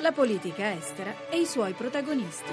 La politica estera e i suoi protagonisti.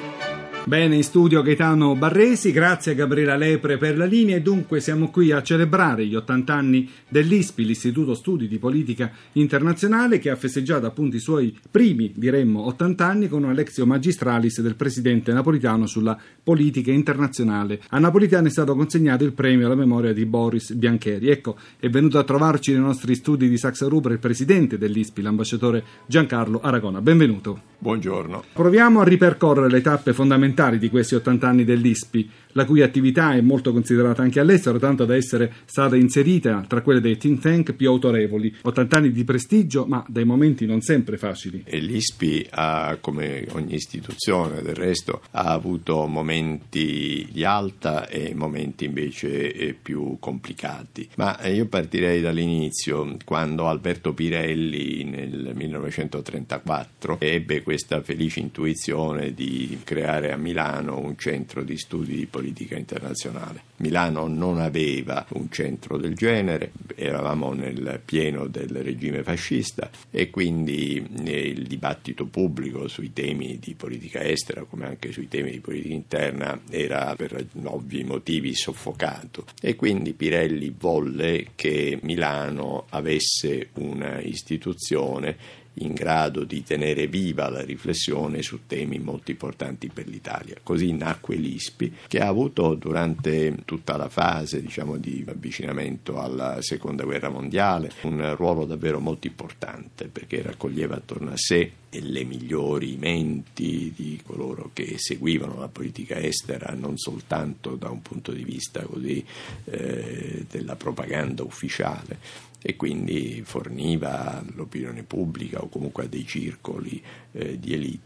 Bene, in studio Gaetano Barresi, grazie a Gabriela Lepre per la linea e dunque siamo qui a celebrare gli 80 anni dell'ISPI, l'Istituto Studi di Politica Internazionale, che ha festeggiato appunto i suoi primi, diremmo, 80 anni con una lezio magistralis del presidente napolitano sulla politica internazionale. A Napolitano è stato consegnato il premio alla memoria di Boris Biancheri. Ecco, è venuto a trovarci nei nostri studi di Saxa Rubra il presidente dell'ISPI, l'ambasciatore Giancarlo Aragona. Benvenuto. perguntam. Buongiorno. Proviamo a ripercorrere le tappe fondamentali di questi 80 anni dell'ISPI, la cui attività è molto considerata anche all'estero, tanto da essere stata inserita tra quelle dei think tank più autorevoli. 80 anni di prestigio, ma dai momenti non sempre facili. E l'ISPI ha, come ogni istituzione del resto, ha avuto momenti di alta e momenti invece eh, più complicati. Ma eh, io partirei dall'inizio, quando Alberto Pirelli nel 1934 ebbe questa felice intuizione di creare a Milano un centro di studi di politica internazionale. Milano non aveva un centro del genere, eravamo nel pieno del regime fascista e quindi eh, il dibattito pubblico sui temi di politica estera come anche sui temi di politica interna era per ovvi motivi soffocato e quindi Pirelli volle che Milano avesse una istituzione in grado di tenere viva la riflessione su temi molto importanti per l'Italia. Così nacque l'ISPI, che ha avuto durante tutta la fase diciamo, di avvicinamento alla Seconda Guerra Mondiale un ruolo davvero molto importante perché raccoglieva attorno a sé le migliori menti di coloro che seguivano la politica estera non soltanto da un punto di vista così eh, della propaganda ufficiale e quindi forniva all'opinione pubblica o comunque a dei circoli eh, di elite,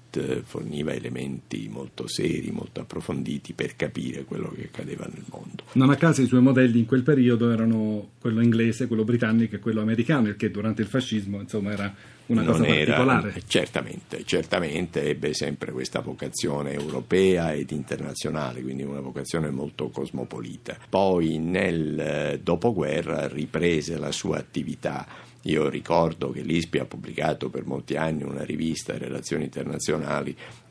forniva elementi molto seri, molto approfonditi per capire quello che accadeva nel mondo. Non a caso i suoi modelli in quel periodo erano quello inglese, quello britannico e quello americano, il che durante il fascismo insomma era una non cosa era, particolare. Certamente, certamente ebbe sempre questa vocazione europea ed internazionale, quindi una vocazione molto cosmopolita. Poi nel eh, dopoguerra riprese la sua attività. Io ricordo che l'ISPI ha pubblicato per molti anni una rivista, Relazioni Internazionali,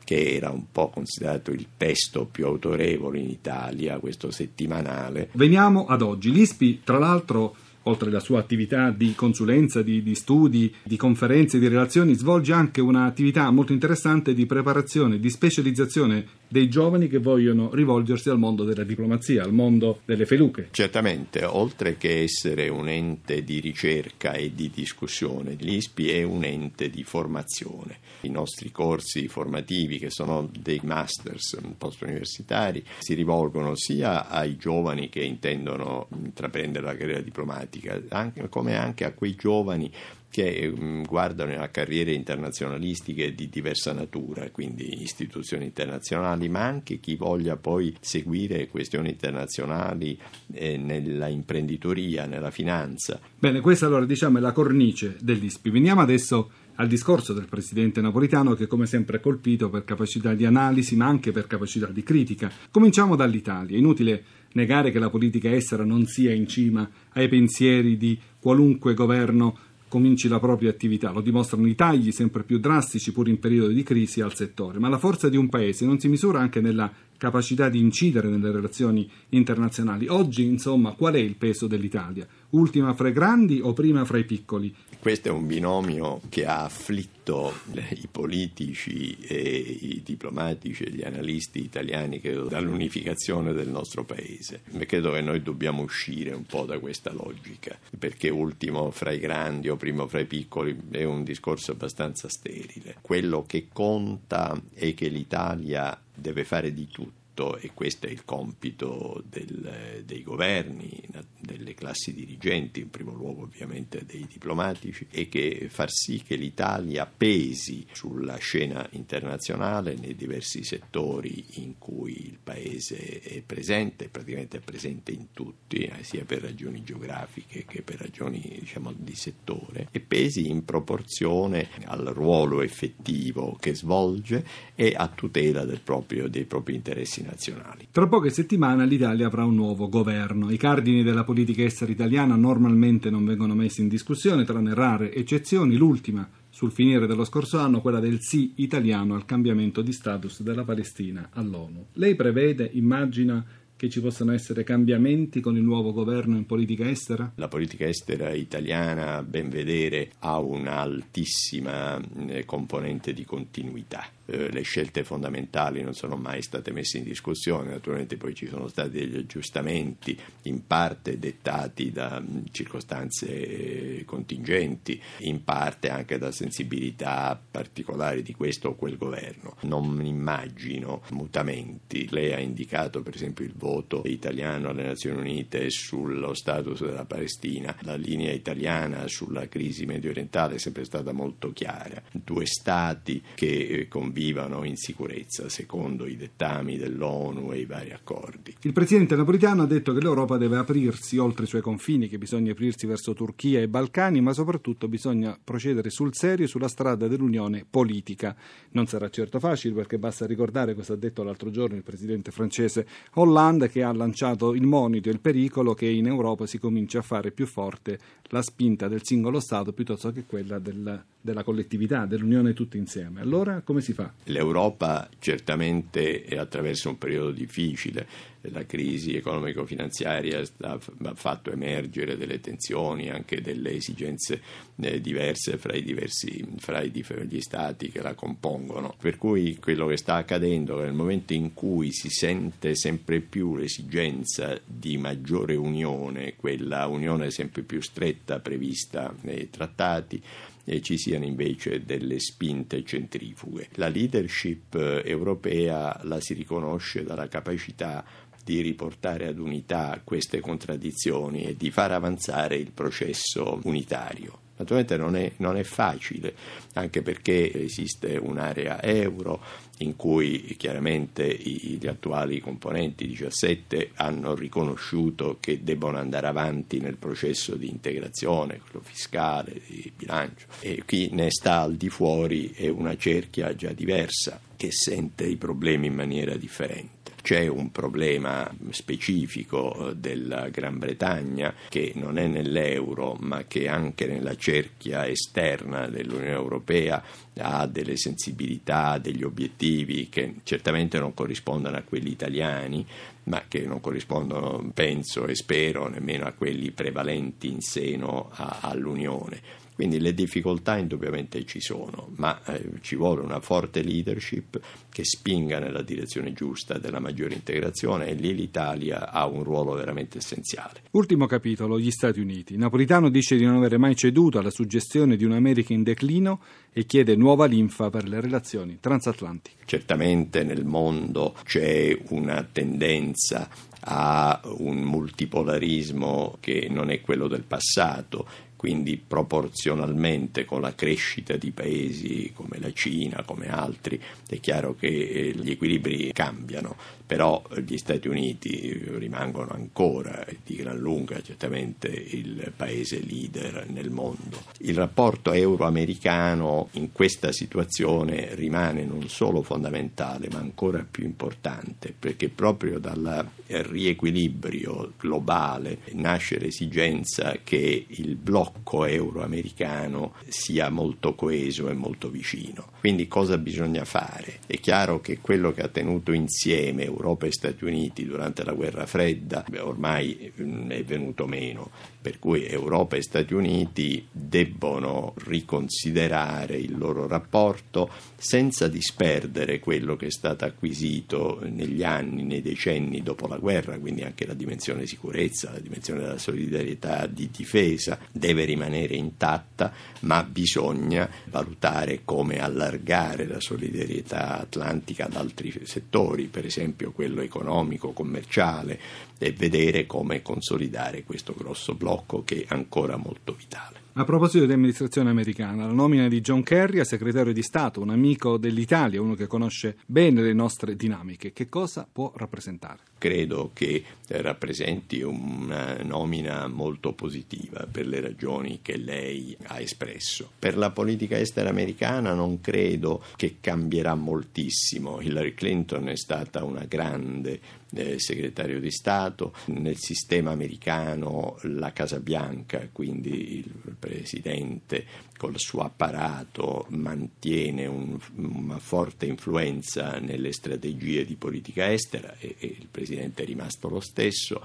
che era un po' considerato il testo più autorevole in Italia, questo settimanale. Veniamo ad oggi. L'ISPI, tra l'altro, oltre alla sua attività di consulenza, di, di, studi, di conferenze, di relazioni, svolge anche un'attività molto interessante di preparazione, di specializzazione dei giovani che vogliono rivolgersi al mondo della diplomazia, al mondo delle feluche. Certamente, oltre che essere un ente di ricerca e di discussione, l'ISPI è un ente di formazione. I nostri corsi formativi, che sono dei masters post-universitari, si rivolgono sia ai giovani che intendono intraprendere la carriera diplomatica, anche, come anche a quei giovani che mm, guardano a carriere internazionalistiche di diversa natura, quindi istituzioni internazionali, ma anche chi voglia poi seguire questioni internazionali eh, nella imprenditoria, nella finanza. Bene, questa allora diciamo è la cornice dell'ISPI. Veniamo adesso al discorso del presidente napolitano che come sempre ha colpito per capacità di analisi ma anche per capacità di critica. Cominciamo dall'Italia. Inutile negare che la politica estera non sia in cima ai pensieri di qualunque governo cominci la propria attività. Lo dimostrano i tagli sempre più drastici, pur in periodo di crisi, al settore. Ma la forza di un paese non si misura anche nella capacità di incidere nelle relazioni internazionali. Oggi, insomma, qual è il peso dell'Italia? Ultima fra i grandi o prima fra i piccoli? Questo è un binomio che ha afflitto i politici e i diplomatici e gli analisti italiani dall'unificazione del nostro paese. Credo che noi dobbiamo uscire un po' da questa logica, perché ultimo fra i grandi o primo fra i piccoli è un discorso abbastanza sterile. Quello che conta è che l'Italia deve fare di tutto e questo è il compito del, dei governi, delle classi dirigenti, in primo luogo ovviamente dei diplomatici, e che far sì che l'Italia pesi sulla scena internazionale nei diversi settori in cui il Paese è presente, praticamente è presente in tutti, eh, sia per ragioni geografiche che per ragioni diciamo, di settore, e pesi in proporzione al ruolo effettivo che svolge e a tutela proprio, dei propri interessi nazionali. Tra poche settimane l'Italia avrà un nuovo governo. I cardini della politica estera italiana normalmente non vengono messi in discussione, tranne rare eccezioni. L'ultima sul finire dello scorso anno quella del sì italiano al cambiamento di status della Palestina all'ONU. Lei prevede, immagina, che ci possano essere cambiamenti con il nuovo governo in politica estera? La politica estera italiana, a ben vedere, ha un'altissima eh, componente di continuità. Eh, le scelte fondamentali non sono mai state messe in discussione, naturalmente poi ci sono stati degli aggiustamenti in parte dettati da mm, circostanze eh, contingenti, in parte anche da sensibilità particolari di questo o quel governo. Non immagino mutamenti. Lei ha indicato per esempio il voto italiano alle Nazioni Unite sullo status della Palestina. La linea italiana sulla crisi medio orientale è sempre stata molto chiara. Due stati che eh, convivono vivano in sicurezza secondo i dettami dell'ONU e i vari accordi. Il presidente napolitano ha detto che l'Europa deve aprirsi oltre i suoi confini, che bisogna aprirsi verso Turchia e Balcani, ma soprattutto bisogna procedere sul serio sulla strada dell'unione politica. Non sarà certo facile perché basta ricordare cosa ha detto l'altro giorno il presidente francese Hollande che ha lanciato il monito e il pericolo che in Europa si comincia a fare più forte la spinta del singolo Stato piuttosto che quella del, della collettività, dell'unione tutti insieme. Allora come si fa? L'Europa certamente è attraverso un periodo difficile, la crisi economico-finanziaria ha fatto emergere delle tensioni, anche delle esigenze eh, diverse fra, diversi, fra gli stati che la compongono. Per cui quello che sta accadendo nel momento in cui si sente sempre più l'esigenza di maggiore unione, quella unione sempre più stretta prevista nei trattati, e ci siano invece delle spinte centrifughe. La leadership eh, europea la si riconosce dalla capacità di riportare ad unità queste contraddizioni e di far avanzare il processo unitario. Naturalmente non è, non è, facile, anche perché esiste un'area euro in cui chiaramente gli attuali componenti 17 hanno riconosciuto che debbono andare avanti nel processo di integrazione, quello fiscale, di bilancio, e chi ne sta al di fuori è una cerchia già diversa che sente i problemi in maniera differente c'è un problema specifico eh, della Gran Bretagna che non è nell'euro ma che anche nella cerchia esterna dell'Unione Europea ha delle sensibilità, degli obiettivi che certamente non corrispondono a quelli italiani, ma che non corrispondono, penso e spero, nemmeno a quelli prevalenti in seno a, all'Unione. Quindi le difficoltà indubbiamente ci sono, ma eh, ci vuole una forte leadership che spinga nella direzione giusta della maggiore integrazione e lì l'Italia ha un ruolo veramente essenziale. Ultimo capitolo, gli Stati Uniti. Napolitano dice di non avere mai ceduto alla suggestione di un'America in declino e chiede nuova linfa per le relazioni transatlantiche. Certamente nel mondo c'è una tendenza a un multipolarismo che non è quello del passato quindi proporzionalmente con la crescita di paesi come la Cina, come altri, è chiaro che eh, gli equilibri cambiano, però gli Stati Uniti rimangono ancora di gran lunga certamente il paese leader nel mondo. Il rapporto euro-americano in questa situazione rimane non solo fondamentale ma ancora più importante perché proprio dal riequilibrio globale nasce l'esigenza che il blocco blocco euro-americano sia molto coeso e molto vicino. Quindi cosa bisogna fare? È chiaro che quello che ha tenuto insieme Europa e Stati Uniti durante la guerra fredda ormai mm, è venuto meno per cui Europa e Stati Uniti debbono riconsiderare il loro rapporto senza disperdere quello che è stato acquisito negli anni, nei decenni dopo la guerra, quindi anche la dimensione sicurezza, la dimensione della solidarietà di difesa deve rimanere intatta, ma bisogna valutare come allargare la solidarietà atlantica ad altri settori, per esempio quello economico, commerciale, e vedere come consolidare questo grosso blocco che è ancora molto vitale. A proposito di amministrazione americana, la nomina di John Kerry a segretario di Stato, un amico dell'Italia, uno che conosce bene le nostre dinamiche, che cosa può rappresentare? Credo che rappresenti una nomina molto positiva per le ragioni che lei ha espresso. Per la politica estera americana non credo che cambierà moltissimo. Hillary Clinton è stata una grande eh, segretario di Stato, nel sistema americano la Casa Bianca, quindi il presidente col suo apparato mantiene un, una forte influenza nelle strategie di politica estera e, e il presidente è rimasto lo stesso.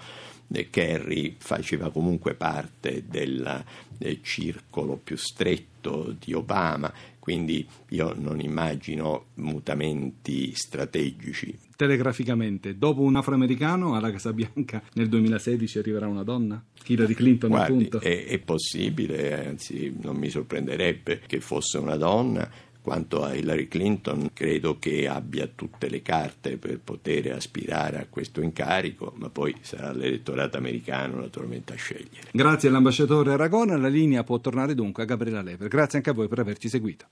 Kerry faceva comunque parte del, del circolo più stretto di Obama, quindi io non immagino mutamenti strategici. Telegraficamente, dopo un afroamericano alla Casa Bianca nel 2016 arriverà una donna? Hillary Clinton, Guardi, appunto. È, è possibile, anzi non mi sorprenderebbe che fosse una donna quanto a Hillary Clinton, credo che abbia tutte le carte per poter aspirare a questo incarico, ma poi sarà l'elettorato americano naturalmente a scegliere. Grazie all'ambasciatore Aragona, la linea può tornare dunque a Gabriela Leper. Grazie anche a voi per averci seguito.